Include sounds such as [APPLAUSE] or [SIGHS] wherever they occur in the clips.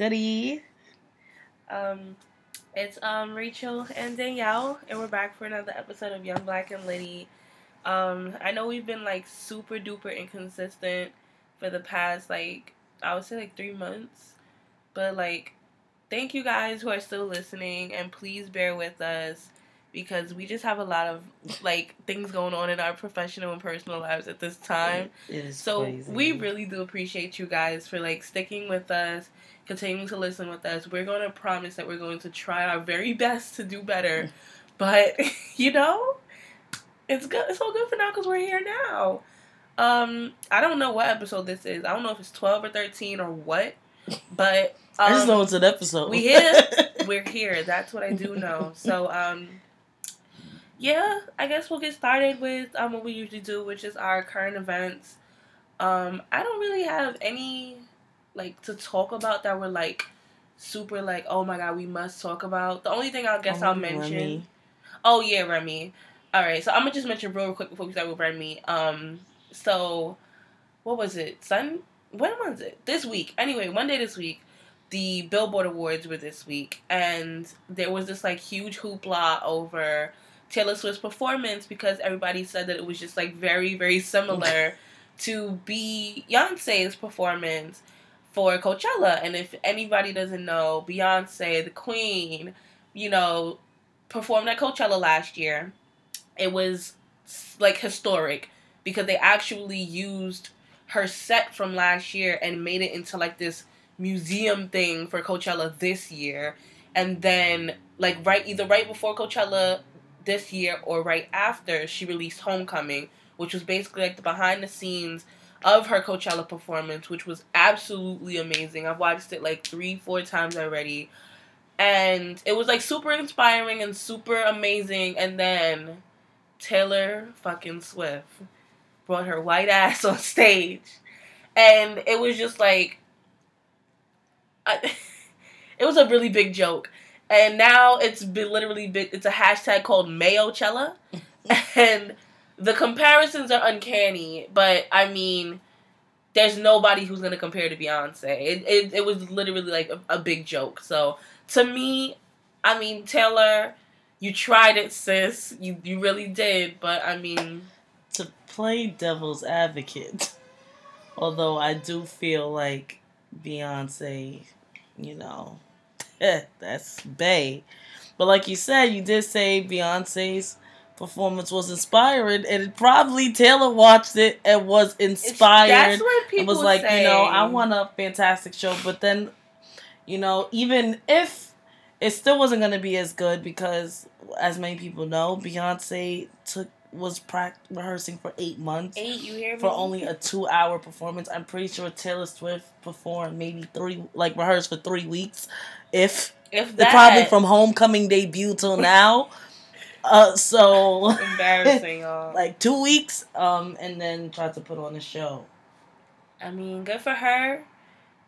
Good. What's goody? Um, it's um Rachel and Danielle, and we're back for another episode of Young Black and Liddy. Um, I know we've been like super duper inconsistent for the past like I would say like three months, but like thank you guys who are still listening, and please bear with us because we just have a lot of like things going on in our professional and personal lives at this time. It is So crazy. we really do appreciate you guys for like sticking with us, continuing to listen with us. We're going to promise that we're going to try our very best to do better. But [LAUGHS] you know, it's good. It's all good for now because we're here now. Um, I don't know what episode this is. I don't know if it's twelve or thirteen or what, but um, [LAUGHS] I just know it's an episode. we here. [LAUGHS] we're here. That's what I do know. So, um, yeah, I guess we'll get started with um, what we usually do, which is our current events. Um, I don't really have any like to talk about that were like super like oh my god we must talk about. The only thing I guess I'll Oh, mention. Remy. Oh yeah, Remy. All right, so I'm gonna just mention real quick before we start with Remy. Um, so what was it? Sun? When was it? This week. Anyway, one day this week, the Billboard Awards were this week, and there was this like huge hoopla over Taylor Swift's performance because everybody said that it was just like very, very similar [LAUGHS] to Beyonce's performance for Coachella. And if anybody doesn't know, Beyonce, the Queen, you know, performed at Coachella last year. It was like historic because they actually used her set from last year and made it into like this museum thing for Coachella this year. And then like right either right before Coachella this year or right after she released Homecoming, which was basically like the behind the scenes of her Coachella performance, which was absolutely amazing. I've watched it like three, four times already. And it was like super inspiring and super amazing. And then Taylor fucking Swift brought her white ass [LAUGHS] on stage. And it was just like, I, [LAUGHS] it was a really big joke. And now it's been literally it's a hashtag called Mayochella. [LAUGHS] and the comparisons are uncanny, but I mean, there's nobody who's gonna compare to Beyonce. It it, it was literally like a, a big joke. So to me, I mean Taylor, you tried it, sis. You you really did. But I mean, to play devil's advocate, [LAUGHS] although I do feel like Beyonce, you know, [LAUGHS] that's Bay. But like you said, you did say Beyonce's performance was inspiring, and probably Taylor watched it and was it's, inspired. that's what people and was like, say. you know, I want a fantastic show, but then, you know, even if it still wasn't gonna be as good because, as many people know, Beyonce took was prac- rehearsing for eight months eight. You hear me? for only a two-hour performance. I'm pretty sure Taylor Swift performed maybe three, like rehearsed for three weeks, if if that probably from homecoming debut till now. Uh, so [LAUGHS] embarrassing, y'all. like two weeks, um, and then tried to put on a show. I mean, good for her.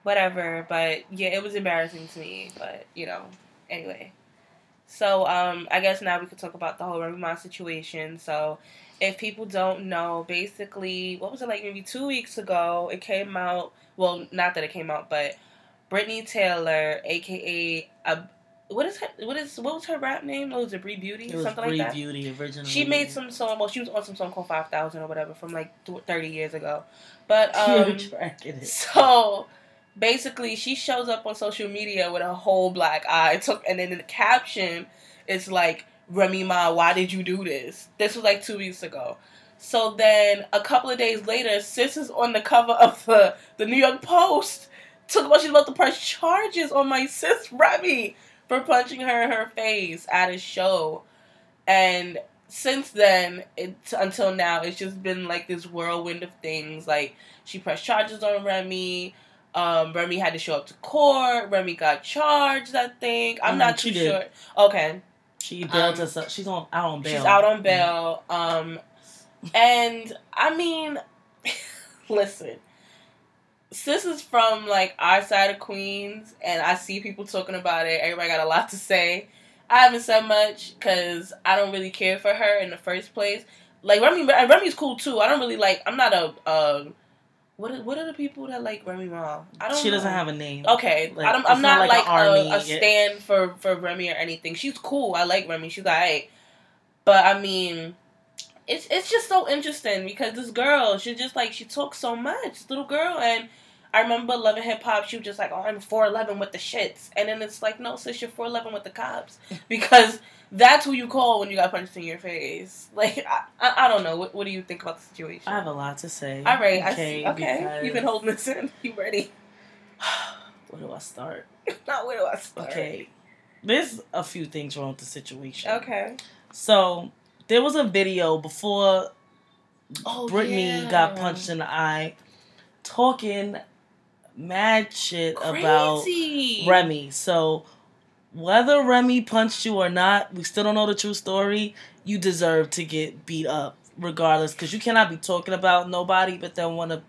Whatever, but yeah, it was embarrassing to me. But you know, anyway. So um, I guess now we could talk about the whole Remy Ma situation. So if people don't know, basically, what was it like? Maybe two weeks ago, it came out. Well, not that it came out, but Brittany Taylor, aka what is her, what is what was her rap name? Was it Bree Beauty? It Something Bree like that. Beauty originally. She made some song. Well, she was on some song called Five Thousand or whatever from like thirty years ago. But [LAUGHS] um, so basically, she shows up on social media with a whole black eye. It took and then the caption is like, "Remy Ma, why did you do this?" This was like two weeks ago. So then a couple of days later, Sis is on the cover of the the New York Post. Took about she's about to press charges on my sis Remy for punching her in her face at a show, and since then, it's until now, it's just been like this whirlwind of things. Like she pressed charges on Remy. Um, Remy had to show up to court. Remy got charged. I think I'm Mhm, not too did. sure. Okay, She bailed Um, herself. She's on out on bail. she's out on bail. Um, and I mean, [LAUGHS] listen, sis is from like our side of Queens, and I see people talking about it. Everybody got a lot to say. I haven't said much because I don't really care for her in the first place. Like Remy, Remy's cool too. I don't really like. I'm not a. Uh, What are, what are the people that like Remy Ma? I don't. She doesn't have a name. Okay, Like, I don't. I'm not not, like like, army. a, a stand for for Remy or anything. She's cool. I like Remy. She's alright. But I mean, it's it's just so interesting because this girl, she just like she talks so much. This little girl, and I remember loving hip hop. She was just like, "Oh, I'm four eleven with the shits," and then it's like, "No, sis, you're four eleven with the cops," [LAUGHS] because that's who you call when you got punched in your face. [LAUGHS] Like, I I, I don't know. What what do you think about the situation? I have a lot to say. All right, I Okay, see. Okay, because- you've been holding this in. You ready? [SIGHS] [LAUGHS] Where do I start? Not where do I start? Okay. There's a few things wrong with the situation. Okay. So there was a video before Oh, Brittany yeah. got punched in the eye, talking mad shit about Remy. So whether Remy punched you or not, we still don't know the true story. You deserve to get beat up regardless, because you cannot be talking about nobody, but then want to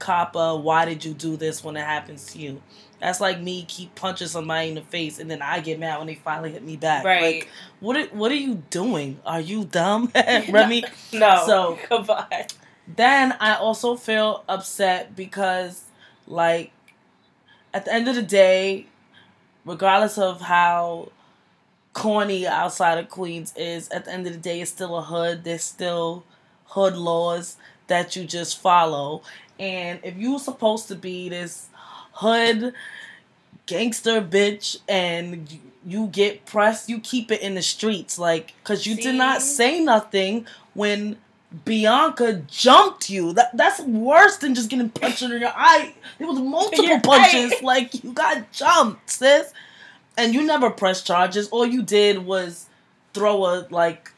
cop a why did you do this when it happens to you. That's like me keep punching somebody in the face and then I get mad when they finally hit me back. Right. Like, what are, what are you doing? Are you dumb, [LAUGHS] Remy? [LAUGHS] No. So- [LAUGHS] goodbye. then I also feel upset because, like, at the end of the day, regardless of how corny outside of Queens is, at the end of the day, it's still a hood. There's still hood laws that you just follow. And if you're supposed to be this hood gangster bitch and you- get pressed, you keep it in the streets. Like, because you did not say nothing when Bianca jumped you. That that's worse than just getting punched in your eye. It was multiple [LAUGHS] punches. right. Like you got jumped, sis. And you never pressed charges. All you did was throw a like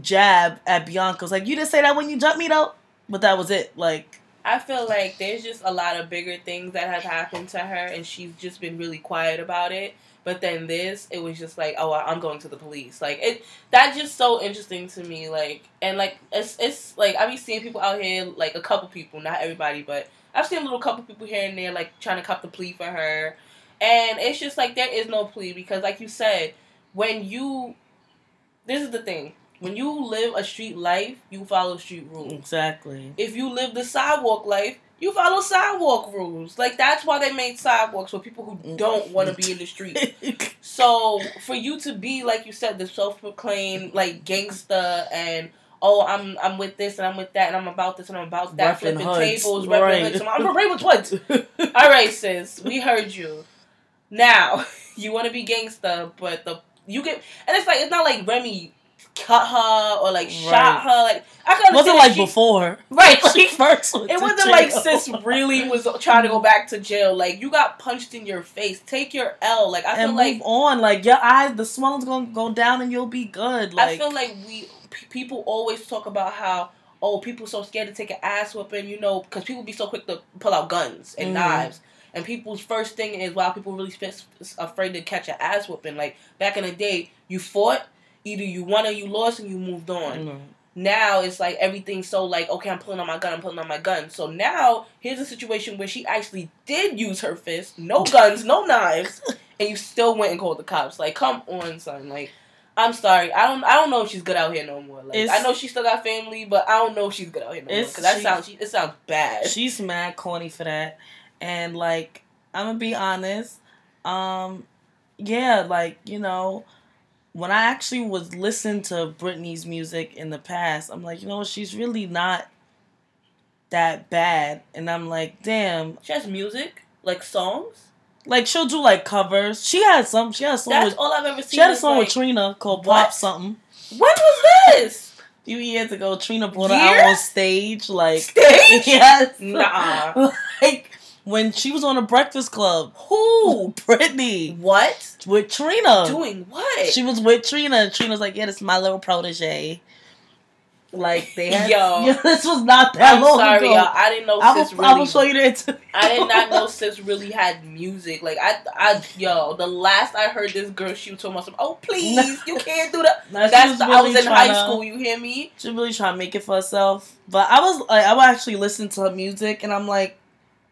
jab at Bianca. Was like you didn't say that when you jumped me though. But that was it. Like I feel like there's just a lot of bigger things that have happened to her, and she's just been really quiet about it. But then this, it was just like, oh, I'm going to the police. Like it, that's just so interesting to me. Like and like it's it's like I be seeing people out here, like a couple people, not everybody, but I've seen a little couple people here and there, like trying to cop the plea for her, and it's just like there is no plea because, like you said, when you, this is the thing, when you live a street life, you follow street rules exactly. if you live the sidewalk life, you follow sidewalk rules. Like that's why they made sidewalks for people who don't want to be in the street. [LAUGHS] So for you to be like you said, the self-proclaimed like gangster and oh I'm I'm with this and I'm with that and I'm about this and I'm about that, Repping flipping hoods. tables, Right. hoods. I'm from Raven's Woods. All right, sis, we heard you. Now [LAUGHS] you want to be gangster, but the you get and it's like it's not like Remy cut her or like shot Right. her. Like I It wasn't [LAUGHS] [LAUGHS] like she- before. Right, She first it wasn't like jail. sis really was trying to go back to jail. Like you got punched in your face. Take your L. Like I feel and like move on. Like your eyes, the swelling's gonna go down, and you'll be good. Like I feel like we p- people always talk about how oh people so scared to take an ass whooping. You know because people be so quick to pull out guns and Mhm. knives. And people's first thing is why people really sp- afraid to catch an ass whooping. Like back in the day, you fought, either you won or you lost, and you moved on. Mm. now it's like everything's so like okay i'm pulling on my gun i'm pulling on my gun so now here's a situation where she actually did use her fist no [LAUGHS] guns no knives and you still went and called the cops like come on son like i'm sorry i don't i don't know if she's good out here no more like It's- i know she still got family but i don't know if she's good out here no more because that she- sounds it sounds bad she's mad corny for that. And like, I'm gonna be honest. Um, yeah, like you know, when I actually was listening to Britney's music in the past, I'm like, you know, she's really not that bad. And I'm like, damn, she has music like songs like she'll do like covers. She had some. She had a song that's with. all i've ever seen She had a song like, with Trina called What? Pop Something. when was this A few years ago, Trina brought her out on stage. Like, Stage? [LAUGHS] yes, Nah. [LAUGHS] like when she was on the Breakfast Club. who [LAUGHS] Britney what with Trina. doing what She was with Trina, and Trina's like, "Yeah, this is my little protege." Like they had, Yo. [LAUGHS] yeah, this was not that I'm long sorry, ago. y'all. I didn't know I will, sis I will show you interview. I did not know [LAUGHS] sis really had music. Like I, I, yo, the last I heard this girl, she was talking about some. Oh please, you can't do that. She That's was the, I was in high tryna- school. You hear me? She really trying to make it for herself. But I was like, I would actually listen to her music, and I'm like,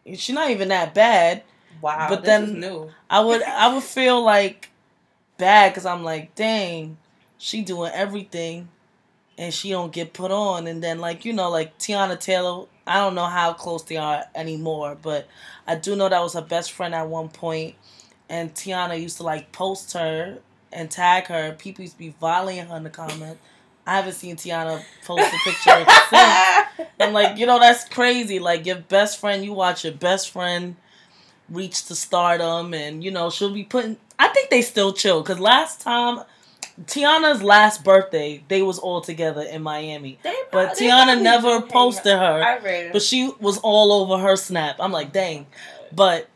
she's not even that bad. Wow, But then-. I would, [LAUGHS] I would feel like bad because I'm like, dang, she doing everything and she don't get put on, and then like you know like Teyana Taylor. I don't know how close they are anymore, but I do know that was her best friend at one point, and Teyana used to like post her and tag her. People used to be violating her in the comments. I haven't seen Teyana post a picture since. [LAUGHS] I'm like, you know, that's crazy. Like your best friend, you watch your best friend reach to stardom, and you know she'll be putting. I think they still chill because last time. Teyana's last birthday, they was all together in Miami, They but they Teyana never posted her. I read. But she was all over her snap. I'm like, dang. But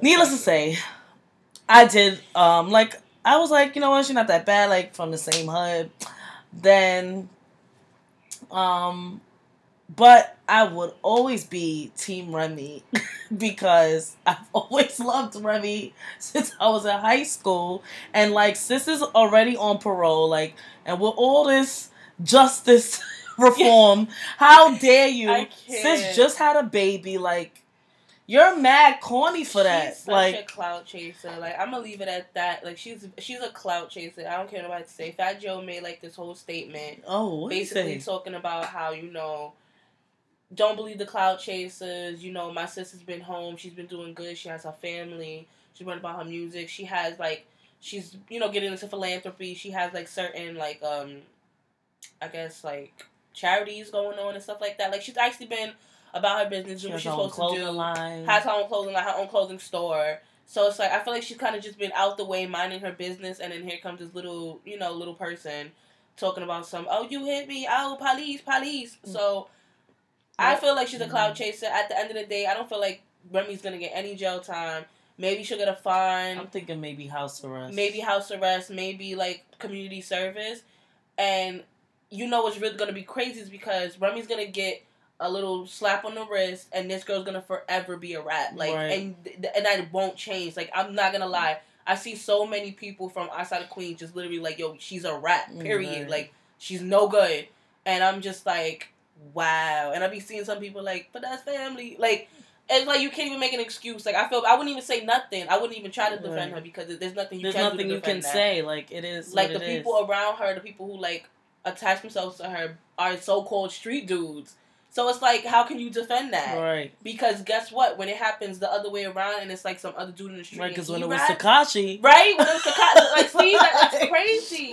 needless to say, I did um like I was like, you know what, she's not that bad, like from the same hood. Then um but I would always be Team Remy [LAUGHS] because I've [LAUGHS] always loved Remy since I was in high school. And like sis is already on parole, like and with all this justice [LAUGHS] reform, how dare you? Sis just had a baby, like you're mad corny for that. She's such like a clout chaser. Like I'm gonna leave it at that. Like she's she's a clout chaser. I don't care what nobody to say. Fat Joe made like this whole statement, oh, basically talking about how you know. Don't believe the clout chasers. You know, my sister's been home. She's been doing good. She has her family. She's running about her music. She has like, she's you know getting into philanthropy. She has like certain like um, I guess like charities going on and stuff like that. Like she's actually been about her business, She what she's supposed to do line. has her own clothing line, her own clothing store. So it's like I feel like she's kind of just been out the way, minding her business, and then here comes this little, you know, little person talking about some. Oh, you hit me! Oh, police, police. Mm. So I feel like she's a cloud mm-hmm. chaser. At the end of the day, I don't feel like Remy's gonna get any jail time. Maybe she'll get a fine I'm thinking maybe house arrest. maybe house arrest, maybe like community service. And you know what's really gonna be crazy is because Remy's gonna get a little slap on the wrist, and this girl's gonna forever be a rat. Like, Right. and and that won't change. Like, I'm not gonna lie. I see so many people from outside of Queens just literally like, yo, she's a rat. Mm, period. Right. Like, she's no good. And I'm just like, wow. And I be seeing some people like, but that's family. Like. It's like you can't even make an excuse. Like I feel, I wouldn't even say nothing. I wouldn't even try to defend Right. her because there's nothing you There's can do nothing you can that say. Like it is. like the people is. around her, the people who like attach themselves to her are so called street dudes. So it's like, how can you defend that? Right. Because guess what? When it happens the other way around, and it's like some other dude in the street, Right. Because when it was rats- Tekashi. right? When it was Tekashi, [LAUGHS] like, see, that, that's crazy.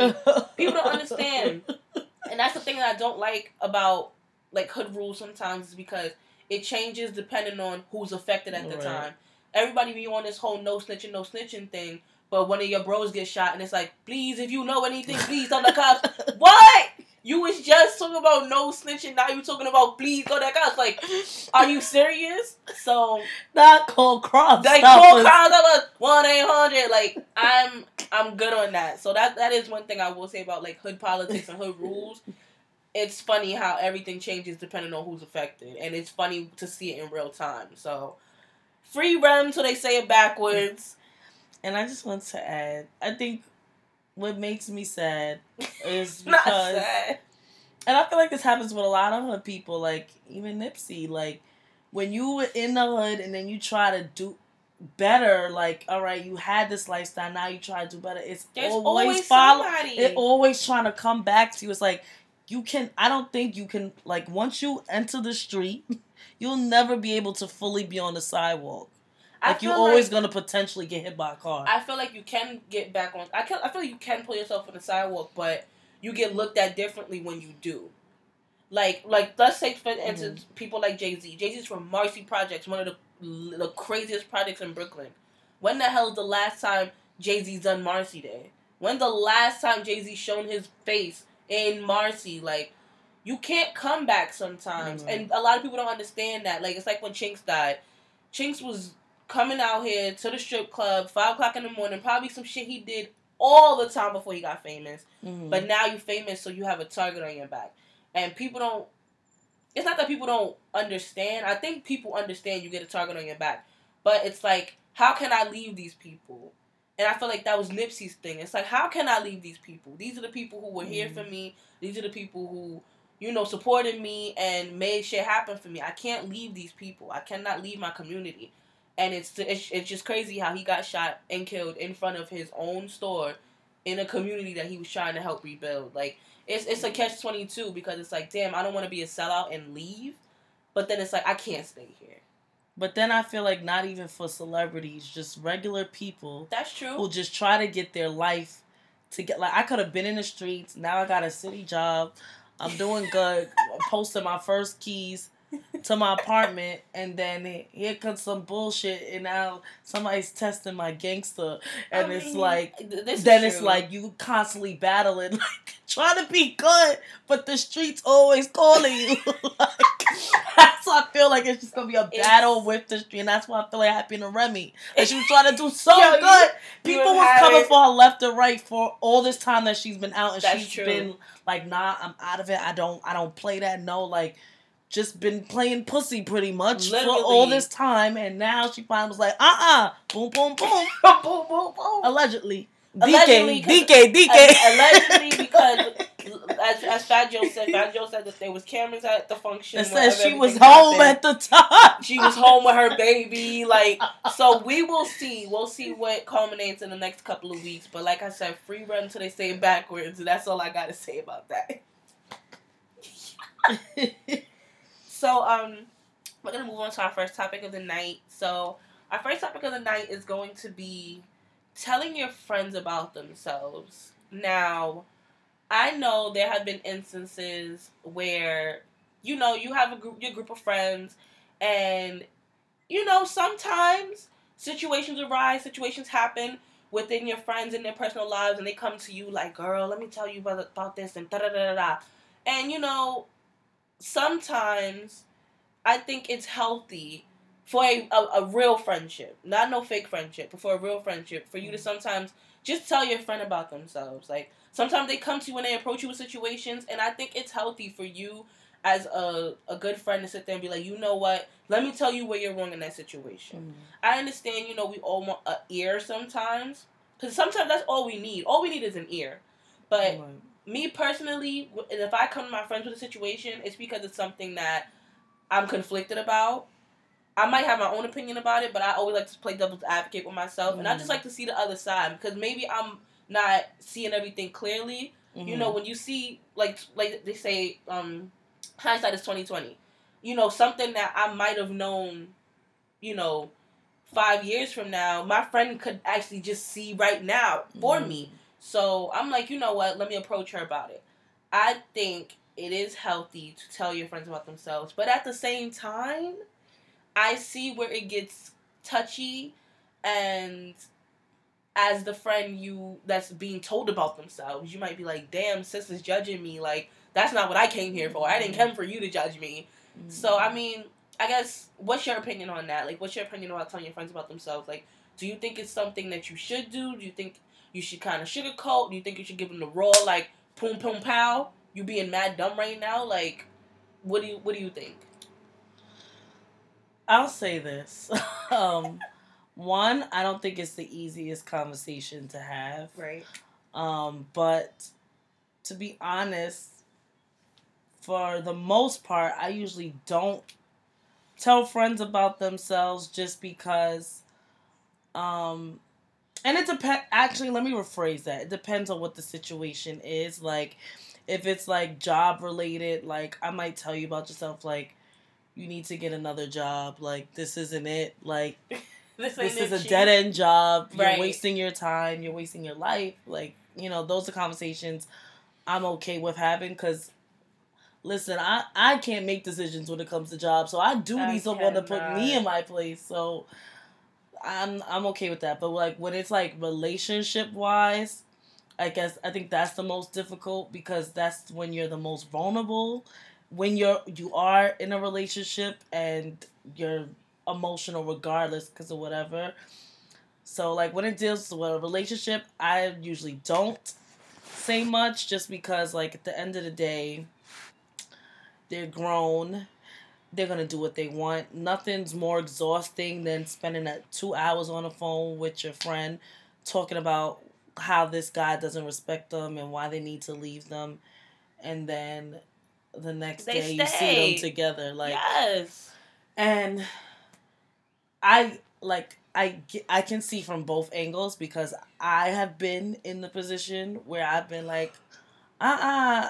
People don't understand, [LAUGHS] and that's the thing that I don't like about like hood rules sometimes is because it changes depending on who's affected at the Right. time. Everybody be on this whole no snitching, no snitching thing, but one of your bros gets shot, and it's like, please, if you know anything, please tell the cops. [LAUGHS] what? You was just talking about no snitching. Now you talking about please go to the cops. Like, are you serious? So Not called crops. like call crowds of one eight hundred. Like I'm I'm good on that. So that that is one thing I will say about like hood politics and hood rules. It's funny how everything changes depending on who's affected, and it's funny to see it in real time. So free rem till they say it backwards. And I just want to add, I think what makes me sad is [LAUGHS] because, sad. and I feel like this happens with a lot of hood people, like even Nipsey, like when you were in the hood and then you try to do better, like all right, you had this lifestyle, now you try to do better. It's There's always, always follow. somebody. It always trying to come back to you. It's like you can. I don't think you can. Like once you enter the street, [LAUGHS] you'll never be able to fully be on the sidewalk. Like you're always like- gonna potentially get hit by a car. I feel like you can get back on. I can. I feel like you can pull yourself on the sidewalk, but you get looked at differently when you do. Like, like let's say for instance, Mm-hmm. people like Jay Z. Jay Z's from Marcy Projects, one of the the craziest projects in Brooklyn. When the hell is the last time Jay Z's done Marcy Day? When the last time Jay Z shown his face in Marcy? Like, you can't come back sometimes, Mhm. and a lot of people don't understand that. Like, it's like when Chinx died. Chinx was coming out here to the strip club five o'clock in the morning, probably some shit he did all the time before he got famous. Mhm. But now you're famous, so you have a target on your back, and people don't. It's not that people don't understand. I think people understand you get a target on your back, but it's like, how can I leave these people? And I feel like that was Nipsey's thing. It's like, how can I leave these people? These are the people who were here Mhm. for me. These are the people who, you know, supported me and made shit happen for me. I can't leave these people. I cannot leave my community. And it's it's, it's just crazy how he got shot and killed in front of his own store in a community that he was trying to help rebuild. Like it's it's a catch twenty two because it's like, damn, I don't want to be a sellout and leave, but then it's like I can't stay here. But then I feel like not even for celebrities, just regular people. That's true. Who just try to get their life to get like I could have been in the streets. Now I got a city job. I'm doing good. [LAUGHS] posting my first keys to my apartment, and then here comes some bullshit, and now somebody's testing my gangster, and I it's mean, like then it's like you constantly battling, [LAUGHS] like trying to be good, but the streets always calling you. [LAUGHS] like, that's why I feel like it's just gonna be a battle it's, with the street, and that's why I feel like Happy and Remy, and she was trying to do so [LAUGHS] yo, good. You, People you was coming it. for her left and right for all this time that she's been out, and that's she's true. been like, "Nah, I'm out of it. I don't, I don't play that. No, like." Just been playing pussy pretty much Literally. for all this time, and now she finally was like, uh uh-uh. uh, boom, boom, [LAUGHS] boom, boom, boom, boom. Allegedly. Allegedly, DK, DK, DK. Allegedly, [LAUGHS] because as, as Fat Joe said, Fat Joe said that there was cameras at the function. It says she was home at the time. She was home with her baby. [LAUGHS] Like, so we will see. We'll see what culminates in the next couple of weeks. But like I said, free run until they say it backwards. That's all I got to say about that. So um, we're gonna move on to our first topic of the night. So our first topic of the night is going to be telling your friends about themselves. Now, I know there have been instances where you know you have a group, your group of friends, and you know sometimes situations arise, situations happen within your friends and their personal lives, and they come to you like, "Girl, let me tell you about about this," and da da da da. And you know, sometimes I think it's healthy for a, a, a, real friendship, not no fake friendship, but for a real friendship, for you to mm-hmm. sometimes just tell your friend about themselves. Like sometimes they come to you when they approach you with situations, and I think it's healthy for you as a, a good friend to sit there and be like, you know what, let me tell you where you're wrong in that situation. Mm-hmm. I understand, you know, we all want an ear sometimes, because sometimes that's all we need. All we need is an ear. But me personally, if I come to my friends with a situation, it's because it's something that I'm conflicted about. I might have my own opinion about it, but I always like to play devil's advocate with myself, mm-hmm. and I just mm-hmm. like to see the other side because maybe I'm not seeing everything clearly. Mm-hmm. You know, when you see like like they say, um, hindsight is twenty twenty. You know, something that I might have known, you know, five years from now, my friend could actually just see right now for mm-hmm. me. So I'm like, you know what? Let me approach her about it. I think it is healthy to tell your friends about themselves, but at the same time, I see where it gets touchy and as the friend you that's being told about themselves, you might be like, "Damn, sis is judging me. Like that's not what I came here for. I didn't come for you to judge me." Mm-hmm. So I mean, I guess what's your opinion on that? Like, what's your opinion about telling your friends about themselves? Like, do you think it's something that you should do? Do you think you should kind of sugarcoat? Do you think you should give them the raw, like, boom, boom, pow? You being mad dumb right now? Like, what do you what do you think? I'll say this. [LAUGHS] um, one, I don't think it's the easiest conversation to have. Right. Um, but to be honest, for the most part, I usually don't tell friends about themselves just because um and it depends. Actually, let me rephrase that. It depends on what the situation is. Like, if it's like job related, like I might tell you about yourself. Like, you need to get another job. Like, this isn't it. Like, [LAUGHS] this, this is a dead end job. You're right. wasting your time. You're wasting your life. Like, you know, those are conversations I'm okay with having because listen, I, I can't make decisions when it comes to jobs, so I do need someone to put me in my place. So I'm I'm okay with that. But like when it's like relationship wise, I guess I think that's the most difficult because that's when you're the most vulnerable. When you're you are in a relationship and you're emotional regardless because of whatever. So like when it deals with a relationship, I usually don't say much just because like at the end of the day, they're grown they're gonna do what they want. Nothing's more exhausting than spending that two hours on the phone with your friend talking about how this guy doesn't respect them and why they need to leave them, and then the next they day stay. you see them together. Like yes, and I like I I can see from both angles because I have been in the position where I've been like, uh uh-uh,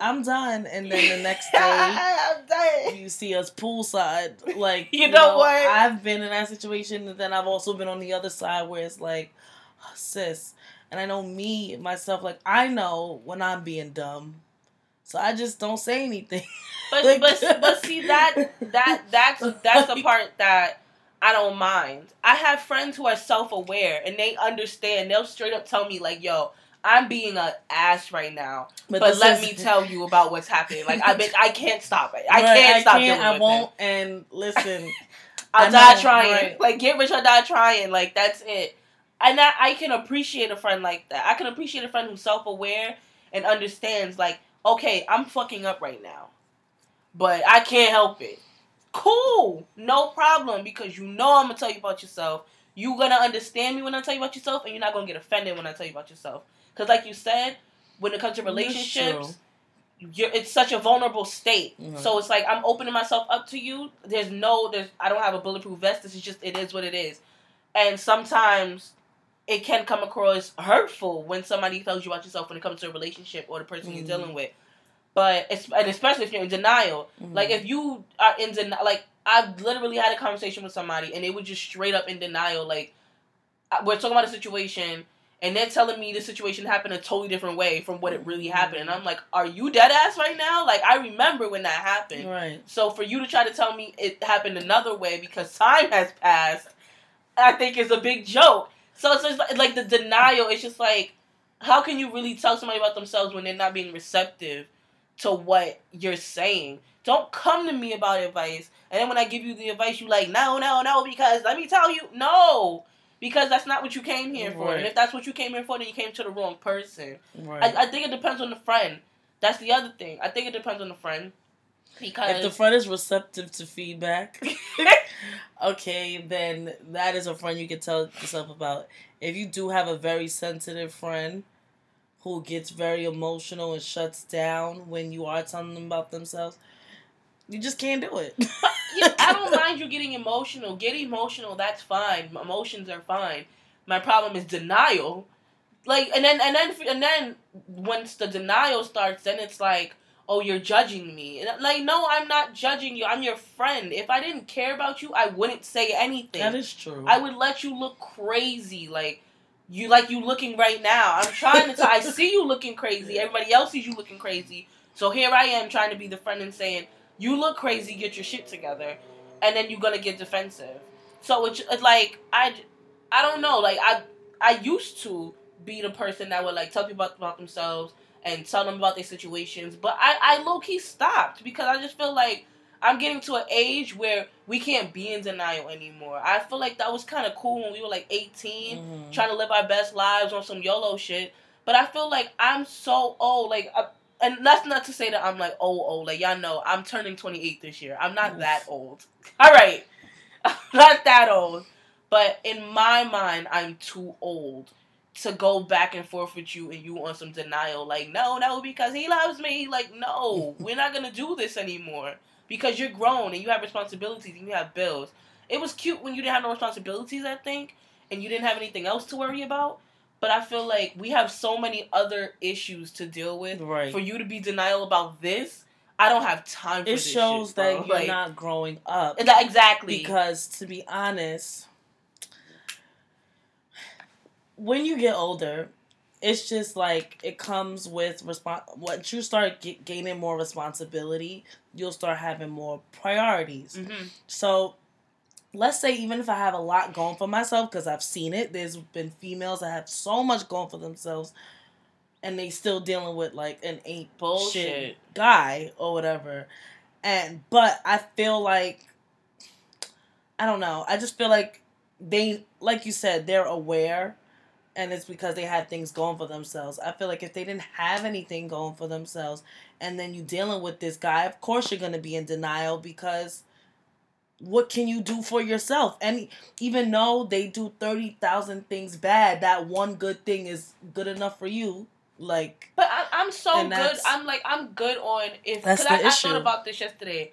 i am done, and then the next [LAUGHS] day I'm you see us poolside. Like You know what? I've been in that situation, and then I've also been on the other side where it's like, oh, sis, and I know me myself. Like I know when I'm being dumb, so I just don't say anything. But [LAUGHS] Like- but but see that that that's that's the [LAUGHS] part that I don't mind. I have friends who are self aware and they understand. They'll straight up tell me like, "Yo, I'm being an ass right now, but, this let is- me tell you about what's happening. Like I I can't stop it. I Right, can't stop I can't. dealing I won't. it. And listen, [LAUGHS] I'll I die know, trying. right. Like get rich or die trying. Like that's it. And I, I can appreciate a friend like that. I can appreciate a friend who's self aware and understands. Like, okay, I'm fucking up right now, but I can't help it. Cool, no problem. Because you know I'm gonna tell you about yourself. You're gonna understand me when I tell you about yourself, and you're not gonna get offended when I tell you about yourself. Because, like you said, when it comes to relationships, you're, it's such a vulnerable state. Mhm. So it's like I'm opening myself up to you. There's no, there's I don't have a bulletproof vest. This is just it is what it is. And sometimes it can come across hurtful when somebody tells you about yourself when it comes to a relationship or the person you're Mhm. dealing with. But it's and especially if you're in denial. Mhm. Like if you are in denial, like I've literally had a conversation with somebody and they were just straight up in denial. Like we're talking about a situation and they're telling me the situation happened a totally different way from what it really mm-hmm. happened. And I'm like, are you dead ass right now? Like I remember when that happened. right. So for you to try to tell me it happened another way because time has passed, I think is a big joke. So it's just like, like the denial. It's just like, how can you really tell somebody about themselves when they're not being receptive to what you're saying? Don't come to me about advice, and then when I give you the advice, you like, no, no, no, because let me tell you, no, because that's not what you came here for. And if that's what you came here for, then you came to the wrong person. Right. I, I think it depends on the friend. That's the other thing. I think it depends on the friend. Because if the friend is receptive to feedback, [LAUGHS] okay, then that is a friend you can tell yourself about. If you do have a very sensitive friend who gets very emotional and shuts down when you are telling them about themselves, you just can't do it. [LAUGHS] Yeah, I don't mind you getting emotional. Get emotional, that's fine. Emotions are fine. My problem is denial. Like and then and then and then once the denial starts, then it's like, oh, you're judging me. And like, no, I'm not judging you. I'm your friend. If I didn't care about you, I wouldn't say anything. that is true. I would let you look crazy, like you like you looking right now. I'm trying to. T- I see you looking crazy. Everybody else sees you looking crazy. So here I am trying to be the friend and saying, "You look crazy. Get your shit together," and then you're gonna get defensive. So it's, it's like I, I don't know. Like I, I used to be the person that would like tell people about, about themselves and tell them about their situations, but I, I low key stopped because I just feel like I'm getting to an age where we can't be in denial anymore. I feel like that was kind of cool when we were like 18, Mhm. trying to live our best lives on some YOLO shit. But I feel like I'm so old. Like, I, and that's not to say that I'm like old, old. Like, y'all know I'm turning 28 this year. I'm not Oof. that old. [LAUGHS] All right. [LAUGHS] I'm not that old. But in my mind, I'm too old to go back and forth with you and you on some denial. Like, no, no, because he loves me. Like, no, [LAUGHS] we're not going to do this anymore because you're grown and you have responsibilities and you have bills. It was cute when you didn't have no responsibilities, I think, and you didn't have anything else to worry about. But I feel like we have so many other issues to deal with. Right. For you to be denial about this, I don't have time for it this shows shit, that you're Like, not growing up. exactly. Because to be honest, when you get older, it's just like it comes with respons. Once you start get, gaining more responsibility, you'll start having more priorities. hmm So, let's say even if I have a lot going for myself, because I've seen it, there's been females that have so much going for themselves, and they still dealing with like an ain't Bullshit. shit guy or whatever. And but I feel like I don't know. I just feel like they like you said, they're aware and it's because they have things going for themselves. I feel like if they didn't have anything going for themselves and then you dealing with this guy, of course you're gonna be in denial because what can you do for yourself? And even though they do thirty thousand things bad, that one good thing is good enough for you. Like But I, I'm so good. I'm like I'm good on if That's because I, the I thought about this yesterday.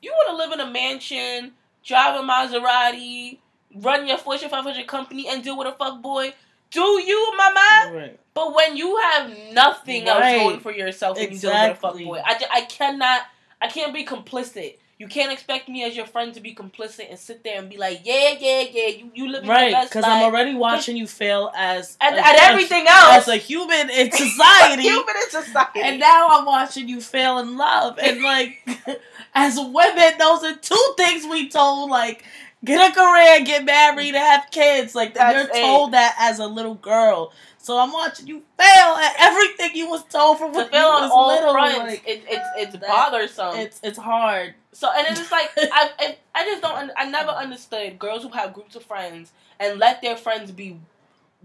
You want to live in a mansion, drive a Maserati, run your Fortune 500 company and deal with a fuck boy. Do you, mama? Right. But when you have nothing Right. else going for yourself and you deal with a fuck boy, I, I cannot, I can't be complicit. You can't expect me as your friend to be complicit and sit there and be like, yeah, yeah, yeah, you, you living your Right, best because life. I'm already watching you fail as at, a- at everything else. as a human in [LAUGHS] society. Human in society. And now I'm watching you fail in love. And like [LAUGHS] as women, those are two things we told like get a career, get married, and have kids. Like That's you're it. told that as a little girl. So I'm watching you fail at everything you was told from to when feel you on all little. fronts, Like, it, it's it's that- bothersome. it's it's hard. So and it's just like [LAUGHS] I, I I just don't I never understood girls who have groups of friends and let their friends be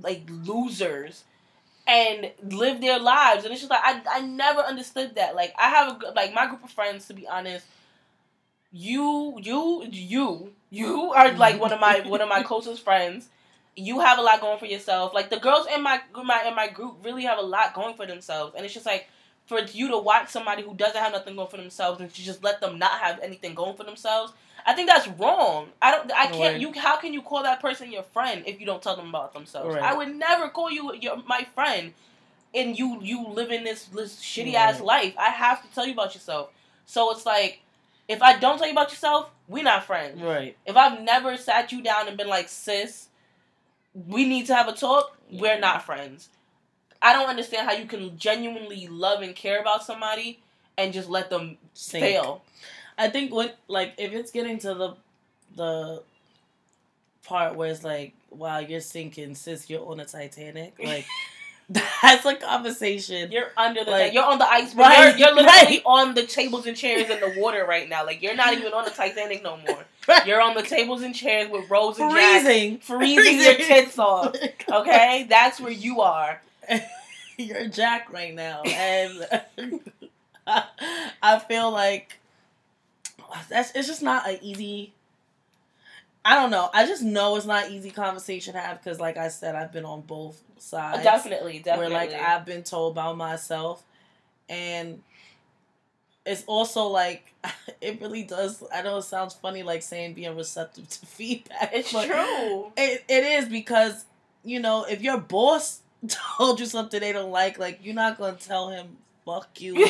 like losers and live their lives and it's just like I I never understood that like I have a gr- like my group of friends to be honest you you you you are like one of my [LAUGHS] one of my closest friends you have a lot going for yourself like the girls in my my in my group really have a lot going for themselves and it's just like for you to watch somebody who doesn't have nothing going for themselves and to just let them not have anything going for themselves, I think that's wrong. I don't. I can't. Right. You. How can you call that person your friend if you don't tell them about themselves? Right. I would never call you your my friend, and you you live in this this shitty ass life. I have to tell you about yourself. So it's like, if I don't tell you about yourself, we're not friends. Right. If I've never sat you down and been like, sis, we need to have a talk, we're not friends. I don't understand how you can genuinely love and care about somebody and just let them Sink. fail. I think when like if it's getting to the the part where it's like, wow, you're sinking, sis, you're on a Titanic. Like [LAUGHS] [LAUGHS] that's a conversation. You're under the Like- you're on the ice, Right, you're, you're literally right. on the tables and chairs in the water right now. Like you're not even on the Titanic no more. [LAUGHS] Right. You're on the tables and chairs with Rose and Jack freezing, freezing your tits off. [LAUGHS] Oh okay, that's where you are. You're Jack right now, and I feel like that's it's just not an easy. I don't know. I just know it's not easy conversation to have because, like I said, I've been on both sides. definitely, definitely. Where like I've been told about myself, and it's also like [LAUGHS] it really does. I know it sounds funny, like saying being receptive to [LAUGHS] feedback. it's but true. It, it is because you know if your boss [LAUGHS] told you something they don't like, like you're not gonna tell him fuck you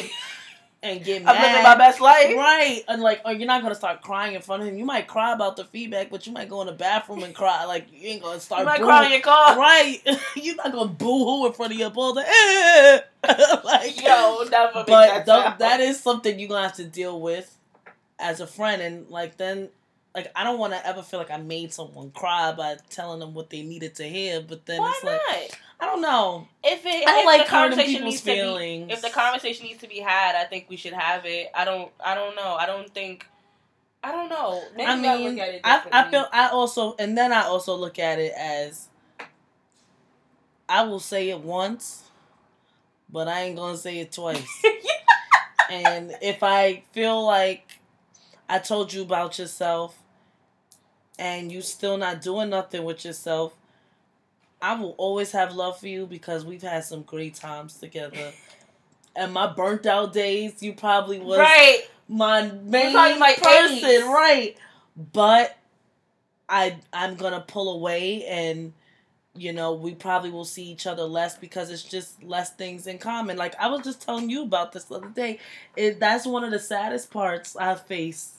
and get mad. I'm living my best life. Right, and like, or you're not gonna start crying in front of him. You might cry about the feedback, but you might go in the bathroom and cry. Like you ain't gonna start. You might booing. cry in your car. Right, [LAUGHS] you're not gonna boo hoo in front of your. Like, [LAUGHS] eh. like Yo, never but that that is something you're gonna have to deal with as a friend, and like then. Like I don't want to ever feel like I made someone cry by telling them what they needed to hear, but then Why it's like? I don't know. If it, I if like the conversation people's needs to be, feelings. if the conversation needs to be had, I think we should have it. I don't, I don't know. I don't think, I don't know. Maybe I I mean, look at it I, I feel I also and then I also look at it as I will say it once, but I ain't gonna say it twice. [LAUGHS] and if I feel like I told you about yourself and you still not doing nothing with yourself, I will always have love for you because we've had some great times together. And my burnt out days, you probably was right. my main my person, right? But I I'm gonna pull away, and you know we probably will see each other less because it's just less things in common. Like I was just telling you about this the other day. It that's one of the saddest parts I face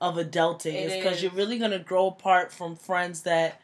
of adulting It is because you're really gonna grow apart from friends that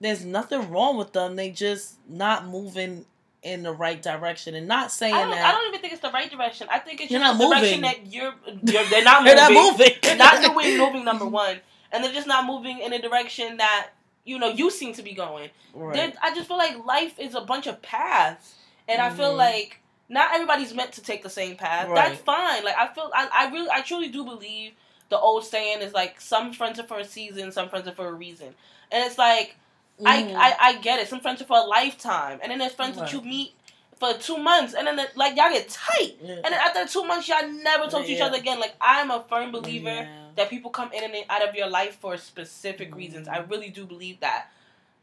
there's nothing wrong with them. They just not moving in the right direction, and not saying I don't, that I don't even think it's the right direction. I think it's You're just not the direction moving. that you're, you're they're not [LAUGHS] they're moving. not moving. They're not moving, moving number one, and they're just not moving in a direction that you know you seem to be going. Right. I just feel like life is a bunch of paths, and I feel Mhm. like not everybody's meant to take the same path. Right. That's fine. Like I feel, I, I really, I truly do believe the old saying is like some friends are for a season, some friends are for a reason, and it's like Mhm. I, I I get it. Some friends are for a lifetime, and then there's friends that you meet for two months, and then the, like y'all get tight, Yeah. and then after two months y'all never talk to each other again. Like I'm a firm believer Yeah. that people come in and out of your life for specific Mhm. reasons. I really do believe that.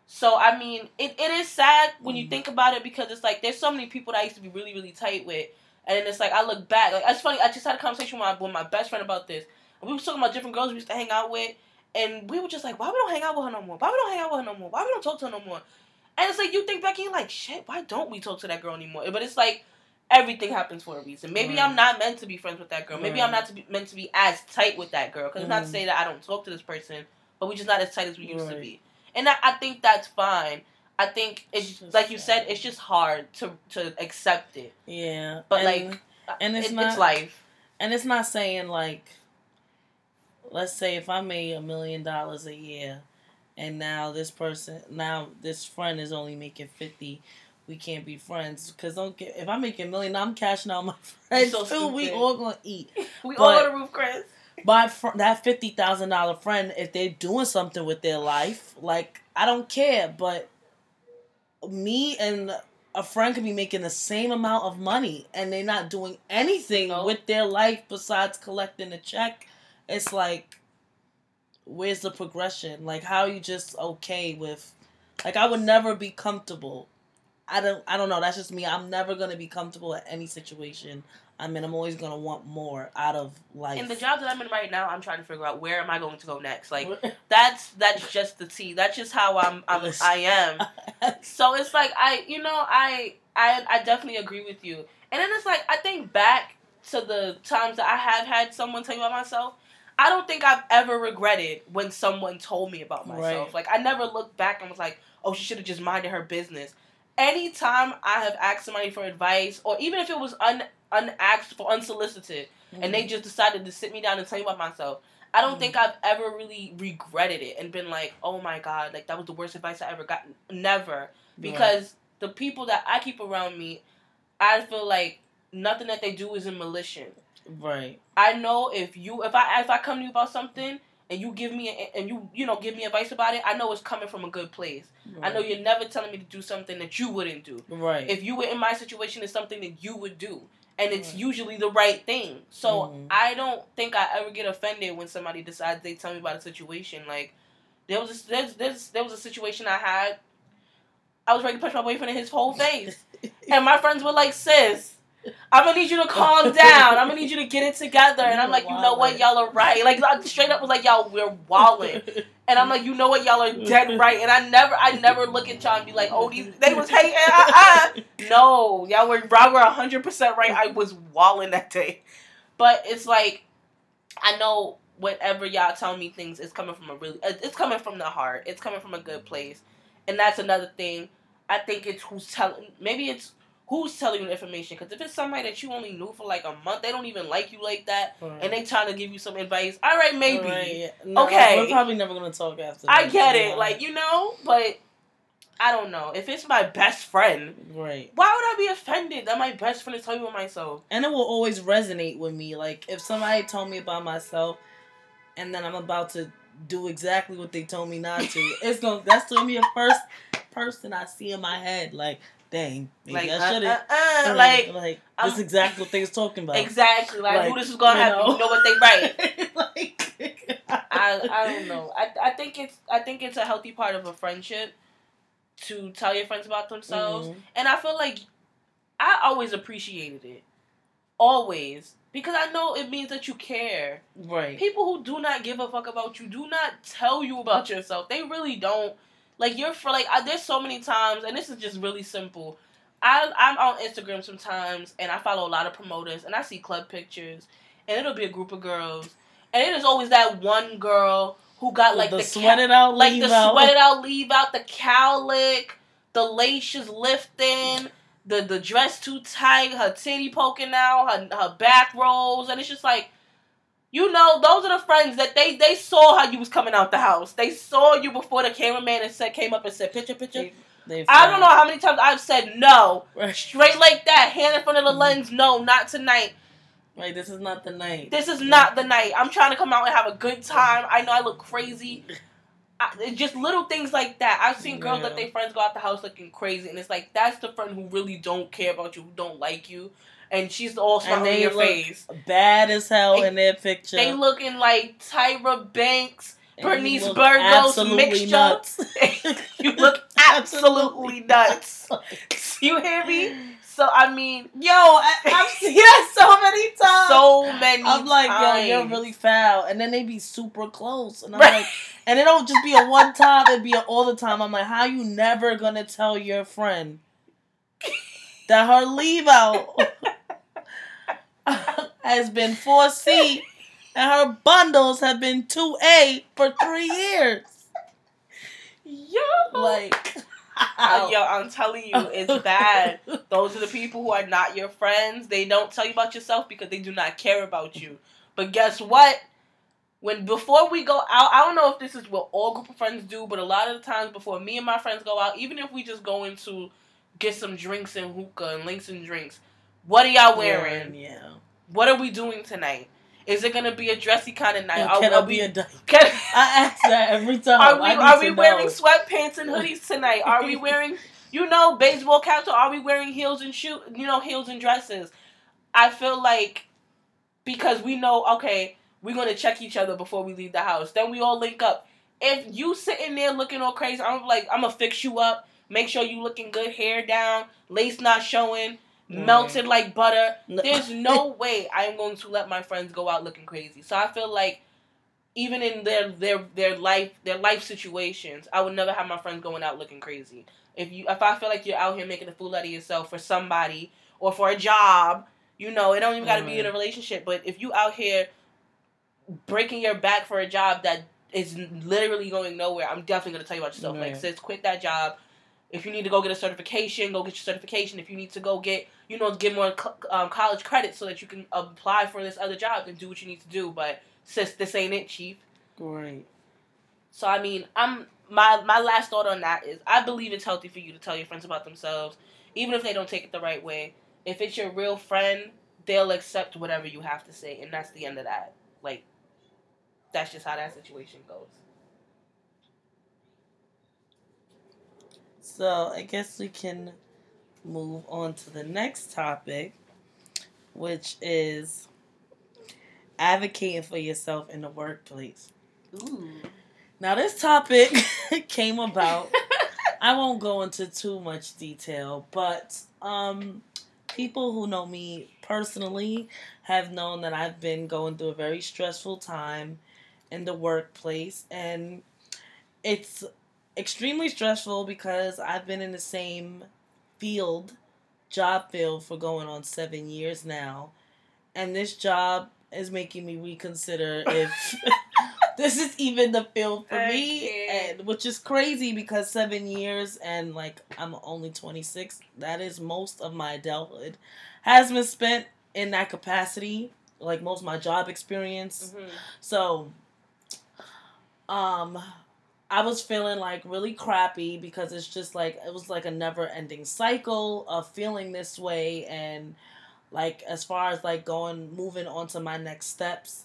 So I mean, it, it is sad when you Mhm. think about it because it's like there's so many people that I used to be really really tight with, and then it's like I look back. Like it's funny. I just had a conversation with my with my best friend about this. We was talking about different girls we used to hang out with, and we were just like, why we don't hang out with her no more? Why we don't hang out with her no more? Why we don't talk to her no more? And it's like you think back and you're like, shit, why don't we talk to that girl anymore? But it's like everything happens for a reason. Maybe Right. I'm not meant to be friends with that girl. Maybe I'm not to be meant to be as tight with that girl. Because it's not to Mhm. say that I don't talk to this person, but we just not as tight as we used to be. And I, I think that's fine. I think it's It's like you said, it's just hard to to accept it. Yeah, But and- like, and it's it- not- it's life. and it's not saying like let's say if i made a million dollars a year and now this person now this friend is only making 50 we can't be friends because don't get if i make a million i'm cashing out my [LAUGHS] friends so too we all gonna eat [LAUGHS] We all but- go to roof, Chris. my fr- that $50000 friend if they're doing something with their life like i don't care but me and a friend could be making the same amount of money and they're not doing anything Nope. with their life besides collecting a check it's like where's the progression like how are you just okay with like i would never be comfortable i don't i don't know that's just me i'm never gonna be comfortable at any situation I mean i'm always gonna want more out of life In the job that I'm in right now, I'm trying to figure out where am I going to go next. Like [LAUGHS] that's that's just the tea. That's just how I'm, I'm I am. [LAUGHS] So it's like I, you know, I, I, I definitely agree with you. And then it's like I think back to the times that I have had someone tell me about myself. I don't think I've ever regretted when someone told me about myself. Right. Like I never looked back and was like, "Oh, she should have just minded her business." Anytime I have asked somebody for advice, or even if it was un unasked for, unsolicited, and they just decided to sit me down and tell me about myself. I don't Mhm. think I've ever really regretted it and been like, oh my god, like that was the worst advice I ever got. Never. Because the people that I keep around me, I feel like nothing that they do is in malicious. Right I know if you if I if I come to you about something and you give me a, and you you know give me advice about it, I know it's coming from a good place. I know you're never telling me to do something that you wouldn't do. right If you were in my situation, it's something that you would do, and it's Right. usually the right thing. So Mhm. I don't think I ever get offended when somebody decides they tell me about a situation. Like there was a, there's, there's, there was a situation I had. I was ready to punch my boyfriend in his whole face, [LAUGHS] and my friends were like, "Sis." I'm gonna need you to calm [LAUGHS] down. I'm gonna need you to get it together. And I'm like, you know what, y'all are right. Like I straight up was like, y'all, we're walling. [LAUGHS] And I'm like, you know what, y'all are dead right. And I never, I never look at y'all and be like, oh, these, they was hating. Uh, uh. [LAUGHS] No, y'all were, y'all were hundred percent right. I was walling that day. But it's like, I know whatever y'all tell me things is coming from a really, it's coming from the heart. It's coming from a good place, and that's another thing. I think it's who's telling. Maybe it's who's telling you the information. Because if it's somebody that you only knew for like a month, they don't even like you like that, and they trying to give you some advice. All right, maybe. Right, yeah. No, Okay. We're probably never gonna talk after. That. I get it, like you know, but I don't know. If it's my best friend, right. why would I be offended that my best friend is telling me about myself? And it will always resonate with me. Like if somebody told me about myself, and then I'm about to do exactly what they told me not to, it's gonna that's gonna be the first person I see in my head. Like, dang, maybe Like, I uh, should uh, have. uh, like like this is exactly what they was talking about. exactly, like, Like, who this is gonna you happen? know. You know what they write. [LAUGHS] like, [LAUGHS] I I don't know. I I think it's I think it's a healthy part of a friendship to tell your friends about themselves, Mhm. and I feel like I always appreciated it, always because I know it means that you care. Right. people who do not give a fuck about you do not tell you about yourself. They really don't. Like you're for like I, there's so many times, and this is just really simple. I I'm on Instagram sometimes, and I follow a lot of promoters, and I see club pictures, and it'll be a group of girls, and it is always that one girl who got like the, the, sweat ca- it out, like leave the out. sweat it out, leave out, the cowlick, the lace is lifting, the the dress too tight, her titty poking out, her her back rolls, and it's just like, you know, those are the friends that they they saw how you was coming out the house. They saw you before the cameraman and said came up and said picture picture. They- they I don't know how many times I've said no, Right. straight like that, hand in front of the Mhm. lens. No, not tonight. Like this is not the night. This is not the night. I'm trying to come out and have a good time. I know I look crazy. I, it's just little things like that. I've seen girls that their friends go out the house looking crazy, and it's like that's the friend who really don't care about you, who don't like you, and she's all smiling in your face. Bad as hell They- in that picture. They looking like Tyra Banks, And Bernice Burgos mixed nuts. [LAUGHS] you [LAUGHS] look absolutely nuts. [LAUGHS] You hear me? So I mean, yo, I, I've seen that so many times. So many. I'm like, times. yo, you're really foul, and then they be super close, and I'm right. like, and it don't just be a one time; it be a all the time. I'm like, how you never gonna tell your friend that her leave out has been four C, and her bundles have been two A for three years? Yo, like. Uh, yo, I'm telling you, it's bad. Those are the people who are not your friends. They don't tell you about yourself because they do not care about you. But guess what? When before we go out, I don't know if this is what all group of friends do, but a lot of the times before me and my friends go out, even if we just go into get some drinks and hookah and links and drinks, what are y'all wearing? Yeah. What are we doing tonight? Is it gonna be a dressy kind of night? Can are, I we, be a dyke? [LAUGHS] Can, [LAUGHS] I ask that every [LAUGHS] time. Are we are we know. wearing sweatpants and hoodies tonight? Are we wearing you know baseball caps or are we wearing heels and shoe you know heels and dresses? I feel like because we know okay we're gonna check each other before we leave the house. Then we all link up. If you sitting there looking all crazy, I'm like I'm gonna fix you up. Make sure you looking good, hair down, lace not showing melted like butter. No. There's [LAUGHS] no way I'm going to let my friends go out looking crazy. So I feel like even in their their their life their life situations, I would never have my friends going out looking crazy. If you if I feel like you're out here making a fool out of yourself for somebody or for a job, you know, it don't even got to be in a mm-hmm. relationship. But if you out here breaking your back for a job that is literally going nowhere, I'm definitely gonna tell you about yourself. Right. Like, sis, quit that job. If you need to go get a certification, go get your certification. If you need to go get, you know, get more co- um, college credit so that you can apply for this other job and do what you need to do. But sis, this ain't it, chief. Right. So I mean, I'm my my last thought on that is I believe it's healthy for you to tell your friends about themselves, even if they don't take it the right way. If it's your real friend, they'll accept whatever you have to say, and that's the end of that. Like, that's just how that situation goes. So I guess we can move on to the next topic, which is advocating for yourself in the workplace. Ooh. Now, this topic [LAUGHS] came about. I won't go into too much detail, but um, people who know me personally have known that I've been going through a very stressful time in the workplace, and it's extremely stressful because I've been in the same field, job field, for going on seven years now, and this job is making me reconsider if [LAUGHS] this is even the field for me. And which is crazy because seven years and like i'm only 26 that is most of my adulthood has been spent in that capacity like most of my job experience. Mhm. so um I was feeling like really crappy because it's just like it was like a never ending cycle of feeling this way and like as far as like going moving on to my next steps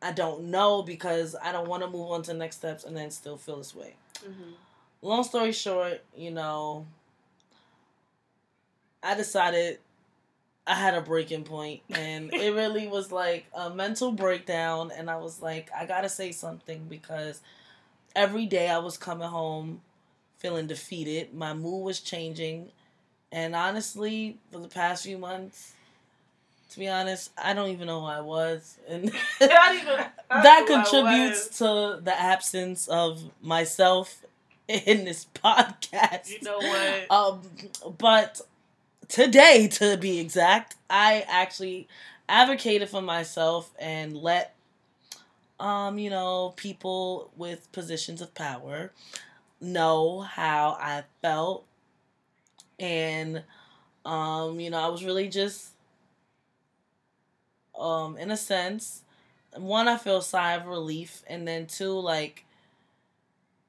I don't know because I don't want to move on to next steps and then still feel this way. Mhm. Long story short, you know, I decided I had a breaking point and it [LAUGHS] really was like a mental breakdown and I was like I got to say something because every day I was coming home feeling defeated. My mood was changing and honestly, for the past few months to be honest, I don't even know who I was and [LAUGHS] even [LAUGHS] that contributes to the absence of myself in this [LAUGHS] podcast. You know what? Um, but today, to be exact, I actually advocated for myself and let, um, you know, people with positions of power know how I felt, and, um, you know, I was really just, um, in a sense, one, I feel a sigh of relief, and then two, like.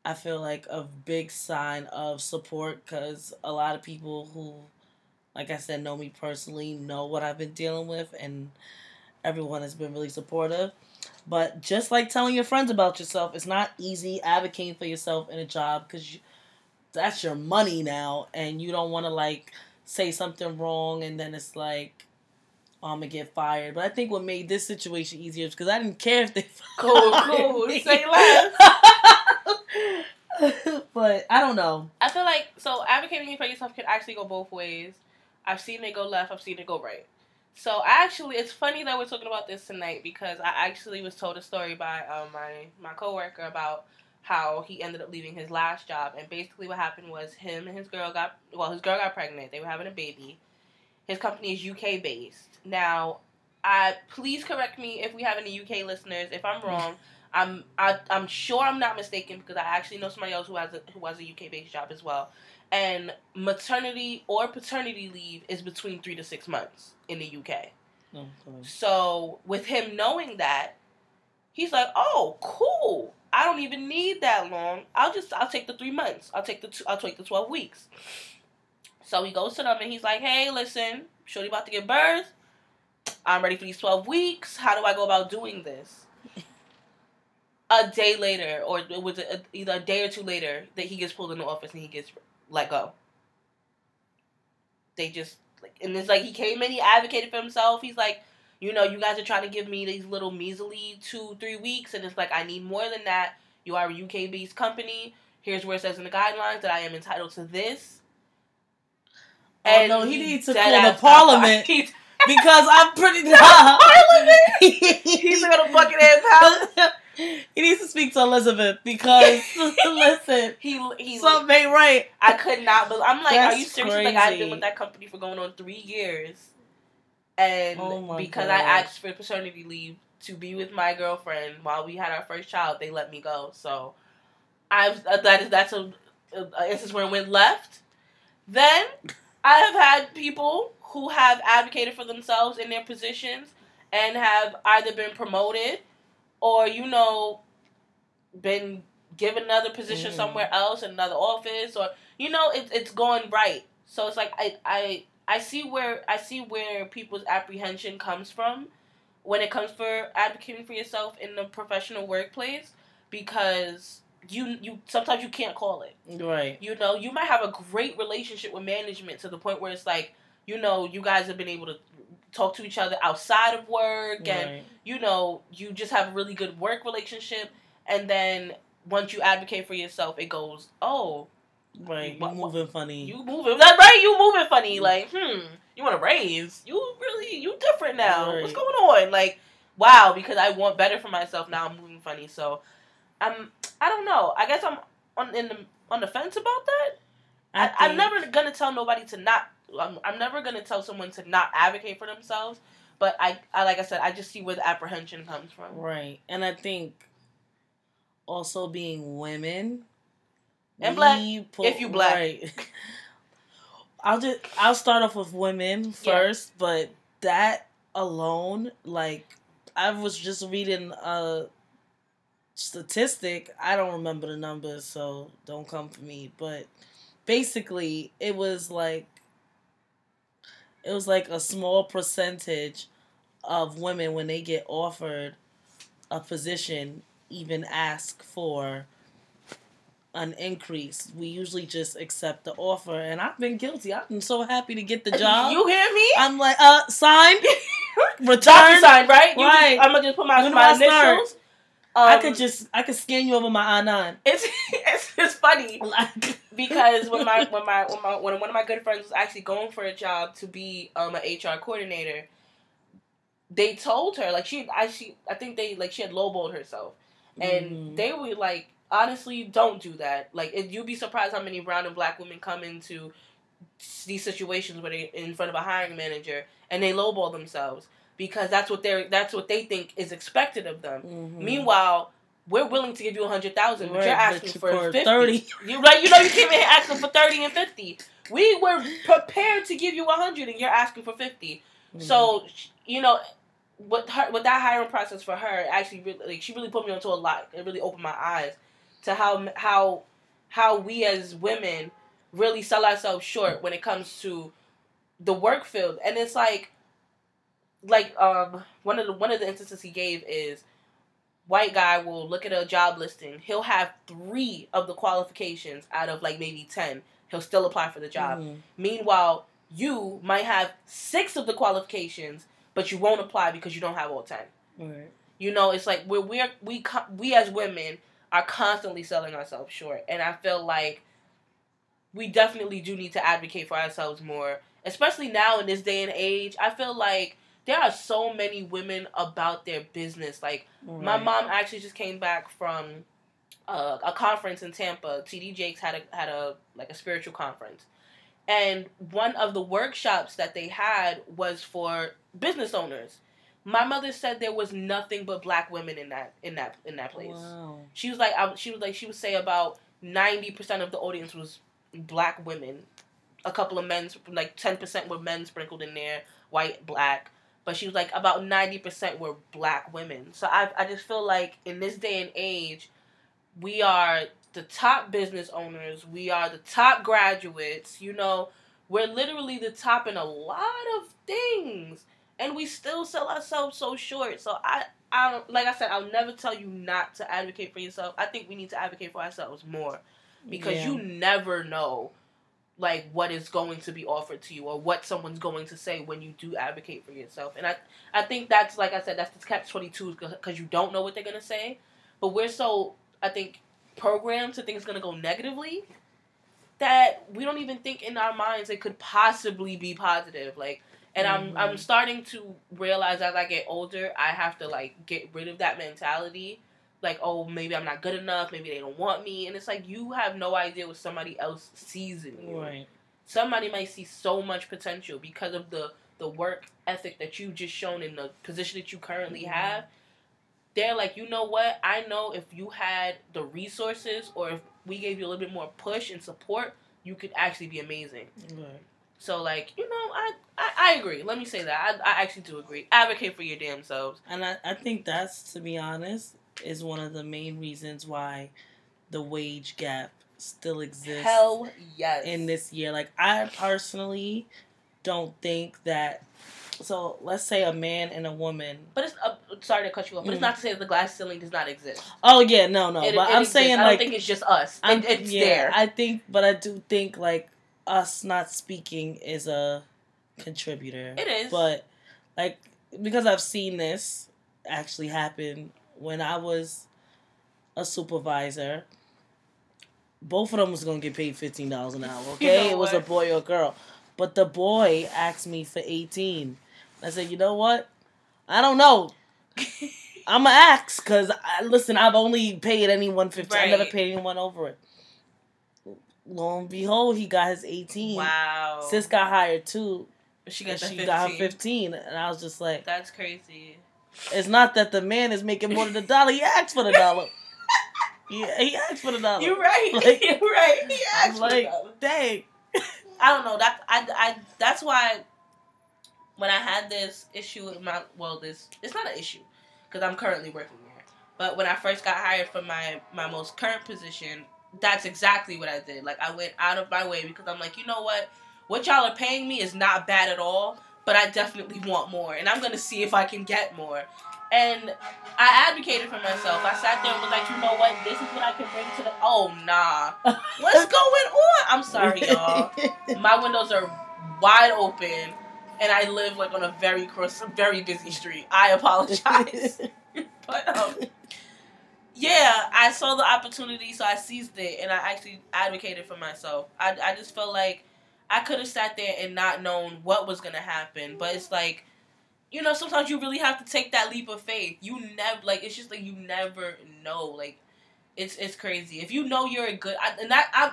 I feel like a big sign of support because a lot of people who, like I said, know me personally know what I've been dealing with, and everyone has been really supportive. But just like telling your friends about yourself, it's not easy advocating for yourself in a job because that's your money now, and you don't want to like say something wrong, and then it's like. I'm gonna get fired, but I think what made this situation easier is because I didn't care if they [LAUGHS] Cool, cool. me. Say less. [LAUGHS] but I don't know. I feel like so advocating for yourself can actually go both ways. I've seen it go left. I've seen it go right. So I actually, it's funny that we're talking about this tonight because I actually was told a story by um, my my coworker about how he ended up leaving his last job, and basically what happened was him and his girl got well, his girl got pregnant. They were having a baby. His company is UK based. Now, I please correct me if we have any UK listeners. If I'm [LAUGHS] wrong, I'm I, I'm sure I'm not mistaken because I actually know somebody else who has a who has a UK based job as well. And maternity or paternity leave is between three to six months in the UK. Okay. So with him knowing that, he's like, "Oh, cool. I don't even need that long. I'll just I'll take the three months. I'll take the two, I'll take the twelve weeks." So he goes to them and he's like, "Hey, listen, Shorty about to give birth. I'm ready for these twelve weeks. How do I go about doing this?" [LAUGHS] a day later, or it was a, either a day or two later, that he gets pulled in the office and he gets let go. They just like, and it's like he came in, he advocated for himself. He's like, you know, you guys are trying to give me these little measly two, three weeks, and it's like I need more than that. You are a UK based company. Here's where it says in the guidelines that I am entitled to this. Oh, no, he needs to call the [LAUGHS] parliament. because I'm pretty [LAUGHS] [LAUGHS] Parliament? He's gonna Buckingham Palace. He needs to speak to Elizabeth because [LAUGHS] listen, He he. something ain't right. I could not believe. I'm like, are That's you serious? Like I've been with that company for going on three years, and Oh because I asked for paternity leave to be with my girlfriend while we had our first child, they let me go. So, I've uh, that is that's a, a instance where it went left. Then I have had people who have advocated for themselves in their positions and have either been promoted or you know been given another position Mm. somewhere else in another office or you know it, it's going right so it's like I, I i see where i see where people's apprehension comes from when it comes for advocating for yourself in the professional workplace because you you sometimes you can't call it Right. you know you might have a great relationship with management to the point where it's like you know you guys have been able to talk to each other outside of work and Right. you know, you just have a really good work relationship, and then once you advocate for yourself, it goes, oh, Right. You moving funny. you moving, that right? You moving funny, like, hmm, you want to raise? You really, you different now. What's going on? Like, wow, because I want better for myself now. I'm moving funny, so I'm, I don't know. I guess I'm on in the on the fence about that. I, I'm never gonna tell nobody to not. I'm, I'm never gonna tell someone to not advocate for themselves. But I, I like I said, I just see where the apprehension comes from. Right. And I think also being women And black, if you black. right. [LAUGHS] I'll just I'll start off with women Yeah. first, but that alone, like I was just reading a statistic. I don't remember the numbers, so don't come for me. But basically, it was like it was like a small percentage of women when they get offered a position even ask for an increase. We usually just accept the offer, and I've been guilty. I'm so happy to get the job. You hear me? I'm like, uh, signed, [LAUGHS] return. sign, right? You Right. Just, I'm gonna just put my, When my I initials. Um, I could just, I could scan you over my I nine. It's, [LAUGHS] it's it's funny Like, because when my when my when my when one of my good friends was actually going for a job to be um an HR coordinator, they told her like she I she I think they like she had lowballed herself, and Mhm. they were like honestly don't do that. Like it, you'd be surprised how many brown and black women come into these situations where they in front of a hiring manager and they lowball themselves because that's what they're that's what they think is expected of them. mhm. Meanwhile, we're willing to give you a hundred thousand, but you're asking for, for 50. 30. You like you know you came in here asking for thirty and fifty. We were prepared to give you a hundred, and you're asking for 50 Mhm. So you know, with her with that hiring process for her, actually really like she really put me onto a lot. It really opened my eyes to how how how we as women really sell ourselves short when it comes to the work field, and it's like like um one of the one of the instances he gave is white guy will look at a job listing he'll have three of the qualifications out of like maybe 10 he'll still apply for the job Mhm. meanwhile you might have six of the qualifications but you won't apply because you don't have all 10 Right. you know it's like we're, we're we we as women are constantly selling ourselves short and i feel like we definitely do need to advocate for ourselves more especially now in this day and age, I feel like there are so many women about their business. Like my mom actually just came back from uh, a conference in Tampa. TD Jakes had a had a like a spiritual conference, and one of the workshops that they had was for business owners. My mother said there was nothing but black women in that in that in that place. Wow. She was like, I, she was like, she would say about ninety percent of the audience was black women. A couple of men's, like ten percent were men sprinkled in there, white, black. But she was like, about ninety percent were black women. So I, I just feel like in this day and age, we are the top business owners. We are the top graduates. You know, we're literally the top in a lot of things, and we still sell ourselves so short. So I, I don't like I said, I'll never tell you not to advocate for yourself. I think we need to advocate for ourselves more because Yeah. you never know like what is going to be offered to you or what someone's going to say when you do advocate for yourself. And I I think that's like I said that's the catch 22 because you don't know what they're going to say. But we're so I think programmed to think it's going to go negatively that we don't even think in our minds it could possibly be positive like and I'm I'm Mhm. starting to realize as I get older, I have to like get rid of that mentality. Like, oh, maybe I'm not good enough. Maybe they don't want me. And it's like you have no idea what somebody else sees in you. Right. Somebody might see so much potential because of the the work ethic that you just shown in the position that you currently Mhm. have. They're like, you know what? I know if you had the resources or if we gave you a little bit more push and support, you could actually be amazing. Right. So like, you know, I I, I agree. Let me say that. I, I actually do agree. Advocate for your damn selves. And I, I think that's, to be honest, is one of the main reasons why the wage gap still exists Hell yes. in this year. Like, I personally don't think that. So, let's say a man and a woman. But it's uh, sorry to cut you off, but it's Mm. not to say that the glass ceiling does not exist. Oh, yeah, no, no. It- but it I'm exists. saying, like, I don't think it's just us. It, it's yeah, there. I think, but I do think, like, us not speaking is a contributor. it is. But like because I've seen this actually happen when I was a supervisor, both of them was gonna get paid fifteen dollars an hour. [LAUGHS] Okay, know it was a boy or girl, but the boy asked me for eighteen. I said, you know what? I don't know. [LAUGHS] I'm gonna ask because I, listen, I've only paid anyone fifteen. I never paid anyone over it. Lo and behold, he got his eighteen. wow. Sis got hired too. she got she 15. got her 15 and i was just like That's crazy. It's not that the man is making more than the dollar he asked for the dollar [LAUGHS] he, he asked for the dollar You're right. Like- [LAUGHS] You're right. He I'm asked like for that. dang I don't know. That I, I that's why when I had this issue with my well this it's not an issue because I'm currently working there. But when I first got hired for my my most current position, that's exactly what I did. Like I went out of my way because I'm like, you know what? What y'all are paying me is not bad at all, but I definitely want more and I'm going to see if I can get more. And I advocated for myself. I sat there and was like, you know what? This is what I can bring to the. Oh nah, what's [LAUGHS] going on? I'm sorry, [LAUGHS] y'all my windows are wide open and I live like on a very cross, very busy street. I apologize. [LAUGHS] but um yeah, I saw the opportunity so I seized it and I actually advocated for myself. I I just felt like I could have sat there and not known what was to happen, but it's like you know, sometimes you really have to take that leap of faith. You never like it's just like you never know. Like it's it's crazy. If you know you're a good I, and that I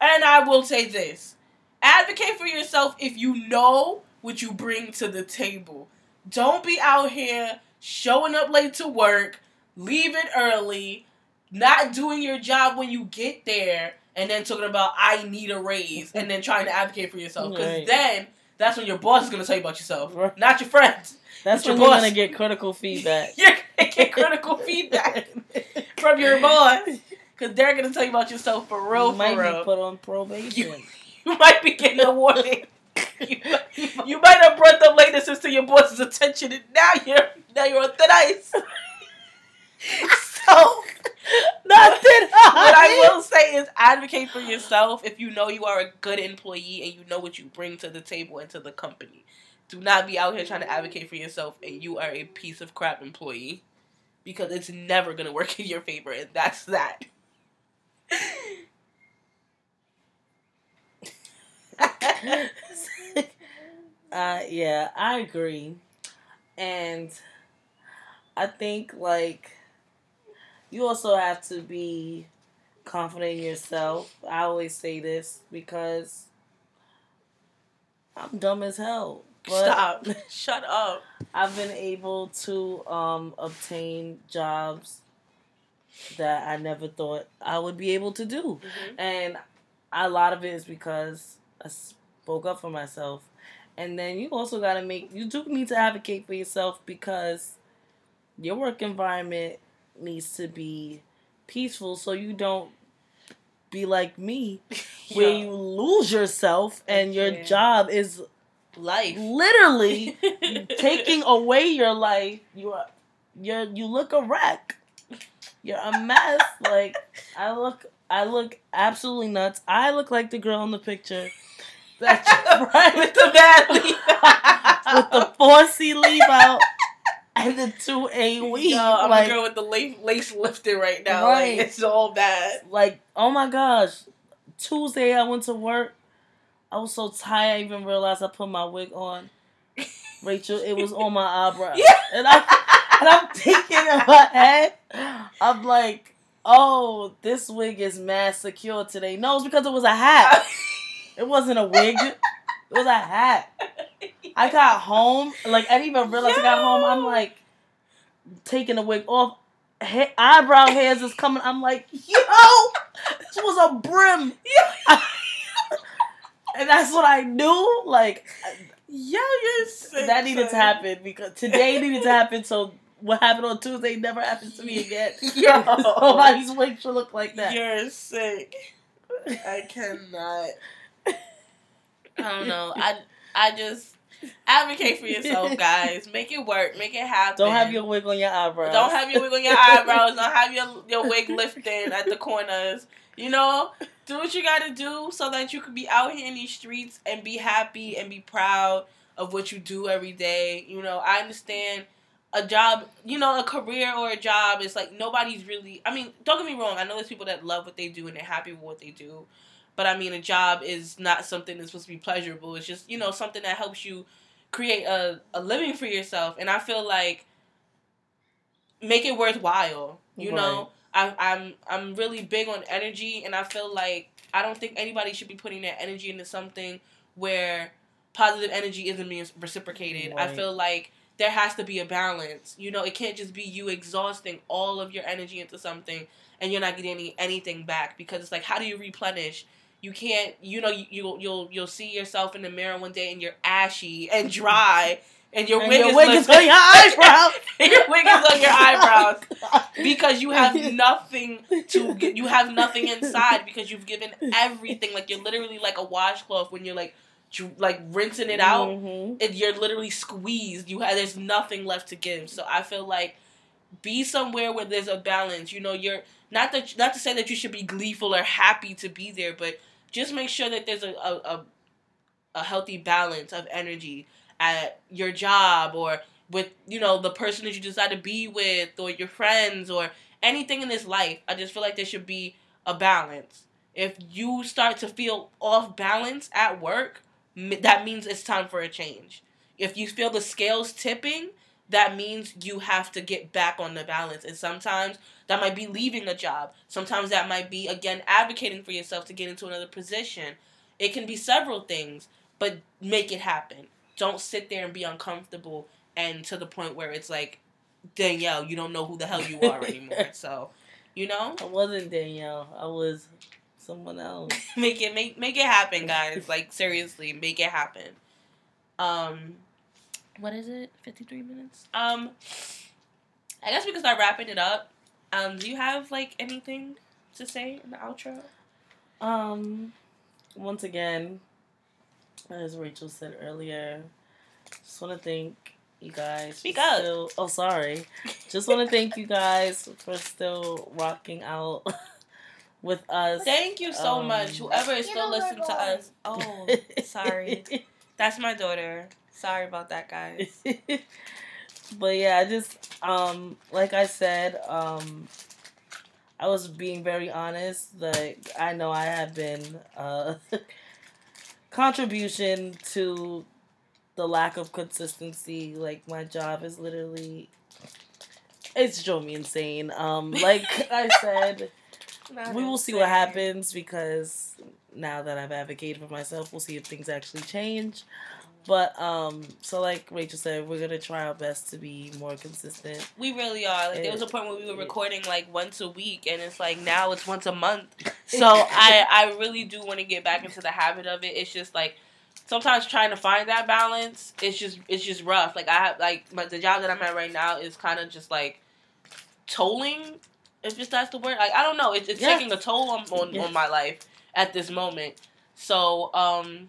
and I will say this. Advocate for yourself if you know what you bring to the table. Don't be out here showing up late to work, leaving early, not doing your job when you get there, and then talking about I need a raise, and then trying to advocate for yourself. Because Right. then that's when your boss is gonna tell you about yourself, Right. not your friends. that's It's your when you're boss. gonna get critical feedback [LAUGHS] You're gonna get critical [LAUGHS] feedback from your boss, because they're gonna tell you about yourself for real, you for might real. be put on probation You might be getting a warning. [LAUGHS] you, you might have brought the latest to your boss's attention, and now you're now you're on thin ice. so [LAUGHS] nothing what I will say is advocate for yourself if you know you are a good employee and you know what you bring to the table and to the company. Do not be out here trying to advocate for yourself and you are a piece of crap employee. Because it's never gonna work in your favor, and that's that. [LAUGHS] Uh, yeah, I agree, and I think like you also have to be confident in yourself. I always say this because I'm dumb as hell. But Stop. [LAUGHS] Shut up. I've been able to um, obtain jobs that I never thought I would be able to do. Mhm. And a lot of it is because I spoke up for myself. And then you also got to make, you do need to advocate for yourself because your work environment needs to be peaceful so you don't be like me [LAUGHS] where Yo, you lose yourself and your Yeah. job is life. literally [LAUGHS] taking away your life. You are, you're, you look a wreck. You're a mess. Like I look, I look absolutely nuts. I look like the girl in the picture. That's [LAUGHS] right. with the bad leaf. with the four C leave out and the two A weave. [LAUGHS] Yo, I'm like, the girl with the lace, lace lifted right now. Right. Like, it's all bad. like, oh my gosh. Tuesday I went to work. I was so tired I even realized I put my wig on. Rachel, it was on my eyebrow. [LAUGHS] Yeah. And I and I'm thinking in my head, I'm like, oh, this wig is mad secure today. No, it's because it was a hat. [LAUGHS] It wasn't a wig. It was a hat. I got home, like I didn't even realize I got home. I'm like taking the wig off. Ha- eyebrow hairs is coming. I'm like, yo, this was a brim. and that's what I knew. Like Yo, you're sick. that needed to happen because today needed to happen. So what happened on Tuesday never happens to me again. [LAUGHS] Yo. Nobody's wig should look like that. You're sick. I cannot. [LAUGHS] I don't know. I I just advocate for yourself, [LAUGHS] guys. Make it work. Make it happen. Don't have your wig on your eyebrows. Don't have your wig on your eyebrows. Don't have your your wig [LAUGHS] lifting at the corners. You know, do what you gotta do so that you can be out here in these streets and be happy and be proud of what you do every day. You know, I understand a job, you know, a career or a job is like nobody's really. I mean, don't get me wrong. I know there's people that love what they do and they're happy with what they do. But I mean, a job is not something that's supposed to be pleasurable. It's just, you know, something that helps you create a, a living for yourself. And I feel like make it worthwhile. You know, I, I'm I'm really big on energy, and I feel like I don't think anybody should be putting their energy into something where positive energy isn't being reciprocated. I feel like there has to be a balance. You know, it can't just be you exhausting all of your energy into something and you're not getting any, anything back because it's like how do you replenish? You can't, you know, you, you'll you'll you'll see yourself in the mirror one day and you're ashy and dry and your And wig your is wig is on your [LAUGHS] eyebrows. [LAUGHS] your wig is on your eyebrows [LAUGHS] because you have nothing to you have nothing inside because you've given everything like you're literally like a washcloth when you're like like rinsing it out Mhm. and you're literally squeezed you have there's nothing left to give so i feel like be somewhere where there's a balance you know you're not that not to say that you should be gleeful or happy to be there but just make sure that there's a a, a, healthy balance of energy at your job or with you know the person that you decide to be with or your friends or anything in this life. I just feel like there should be a balance. If you start to feel off balance at work that means it's time for a change. If you feel the scales tipping that means you have to get back on the balance. And sometimes that might be leaving a job sometimes that might be again advocating for yourself to get into another position it can be several things but make it happen don't sit there and be uncomfortable and to the point where it's like Danielle, you don't know who the hell you are anymore. [LAUGHS] so, you know, I wasn't Danielle. I was someone else. [LAUGHS] make it make make it happen, [LAUGHS] guys. Like seriously, make it happen. Um, what is it? Fifty three minutes. Um, I guess we can start wrapping it up. Um, do you have like anything to say in the outro? Um, once again, as Rachel said earlier, just want to thank you guys. Speak up. Still, oh, sorry. Just want to thank you guys for still rocking out [LAUGHS] with us. Thank you so Um, much. Whoever is still listening to us. Oh, sorry. [LAUGHS] That's my daughter. Sorry about that, guys. [LAUGHS] but yeah, I just um like I said, um I was being very honest. Like I know I have been uh [LAUGHS] contribution to the lack of consistency. Like my job is literally, it's drove me insane. Um, like [LAUGHS] I said, we will see what happens because now that I've advocated for myself, we'll see if things actually change. But um, so like Rachel said, we're gonna try our best to be more consistent. We really are. Like there was a point where we were recording like once a week, and it's like now it's once a month. [LAUGHS] So I I really do want to get back into the habit of it. It's just like sometimes trying to find that balance. It's just it's just rough. Like I have like my, the job that I'm at right now is kind of just like tolling. If just that's the word. Like I don't know. It's, it's Yeah. taking a toll on on, Yeah. on my life at this moment. So um,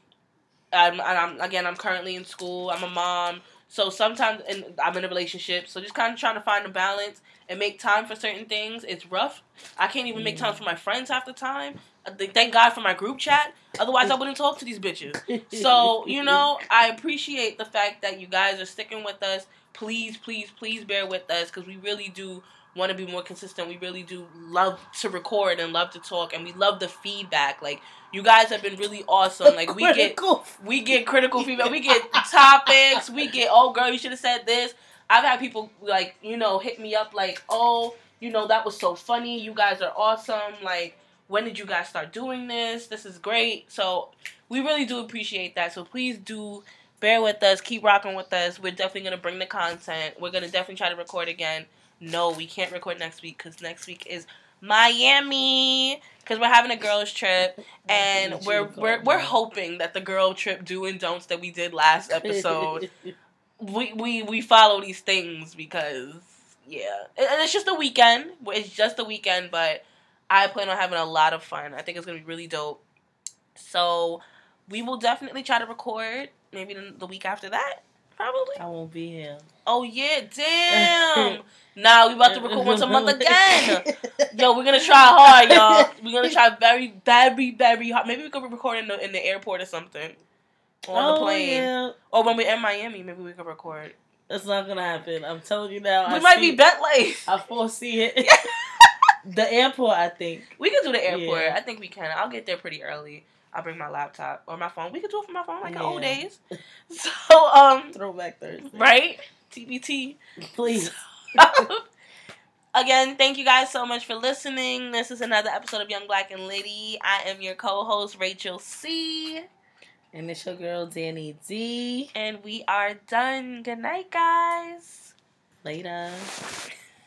I'm, I'm again I'm currently in school. I'm a mom. So sometimes and I'm in a relationship. So just kind of trying to find a balance and make time for certain things. It's rough. I can't even make time for my friends half the time. Uh, Thank God for my group chat. Otherwise, I [LAUGHS] wouldn't talk to these bitches. [LAUGHS] So, you know, I appreciate the fact that you guys are sticking with us. Please, please, please bear with us because we really do want to be more consistent. We really do love to record and love to talk and we love the feedback. Like, you guys have been really awesome. Like, we get we get critical feedback. We get topics. We get, oh, girl, you should have said this. I've had people, like, you know, hit me up, like, oh, you know, that was so funny. You guys are awesome. Like, when did you guys start doing this? This is great. So, we really do appreciate that. So, please do bear with us. Keep rocking with us. We're definitely going to bring the content. We're going to definitely try to record again. No, we can't record next week because next week is Miami. Because we're having a girls trip [LAUGHS] and we're we're we're hoping that the girl trip do and don'ts that we did last [LAUGHS] episode we we we follow these things because yeah. And and it's just a weekend. It's just a weekend but i plan on having a lot of fun. I think it's gonna be really dope. So we will definitely try to record maybe the, the week after that probably I won't be here. oh yeah damn [LAUGHS] now we about to record once a month again [LAUGHS] Yo, we're gonna try hard, y'all. We're gonna try very, very, very hard. Maybe we could record in the in the airport or something, or on the Oh, plane, yeah. or when we're in Miami. Maybe we could record. That's not gonna happen. I'm telling you now. we I might see- be Bentley. I foresee it. [LAUGHS] the airport, I think. We could do the airport. Yeah. I think we can. I'll get there pretty early. I'll bring my laptop or my phone. We could do it from my phone like in old days. [LAUGHS] So um, Throwback Thursday. right, TBT. Please. [LAUGHS] Again, thank you guys so much for listening. This is another episode of Young Black and Liddy. I am your co-host Rachel C. And it's your girl, Danny D. And we are done. Good night, guys. Later.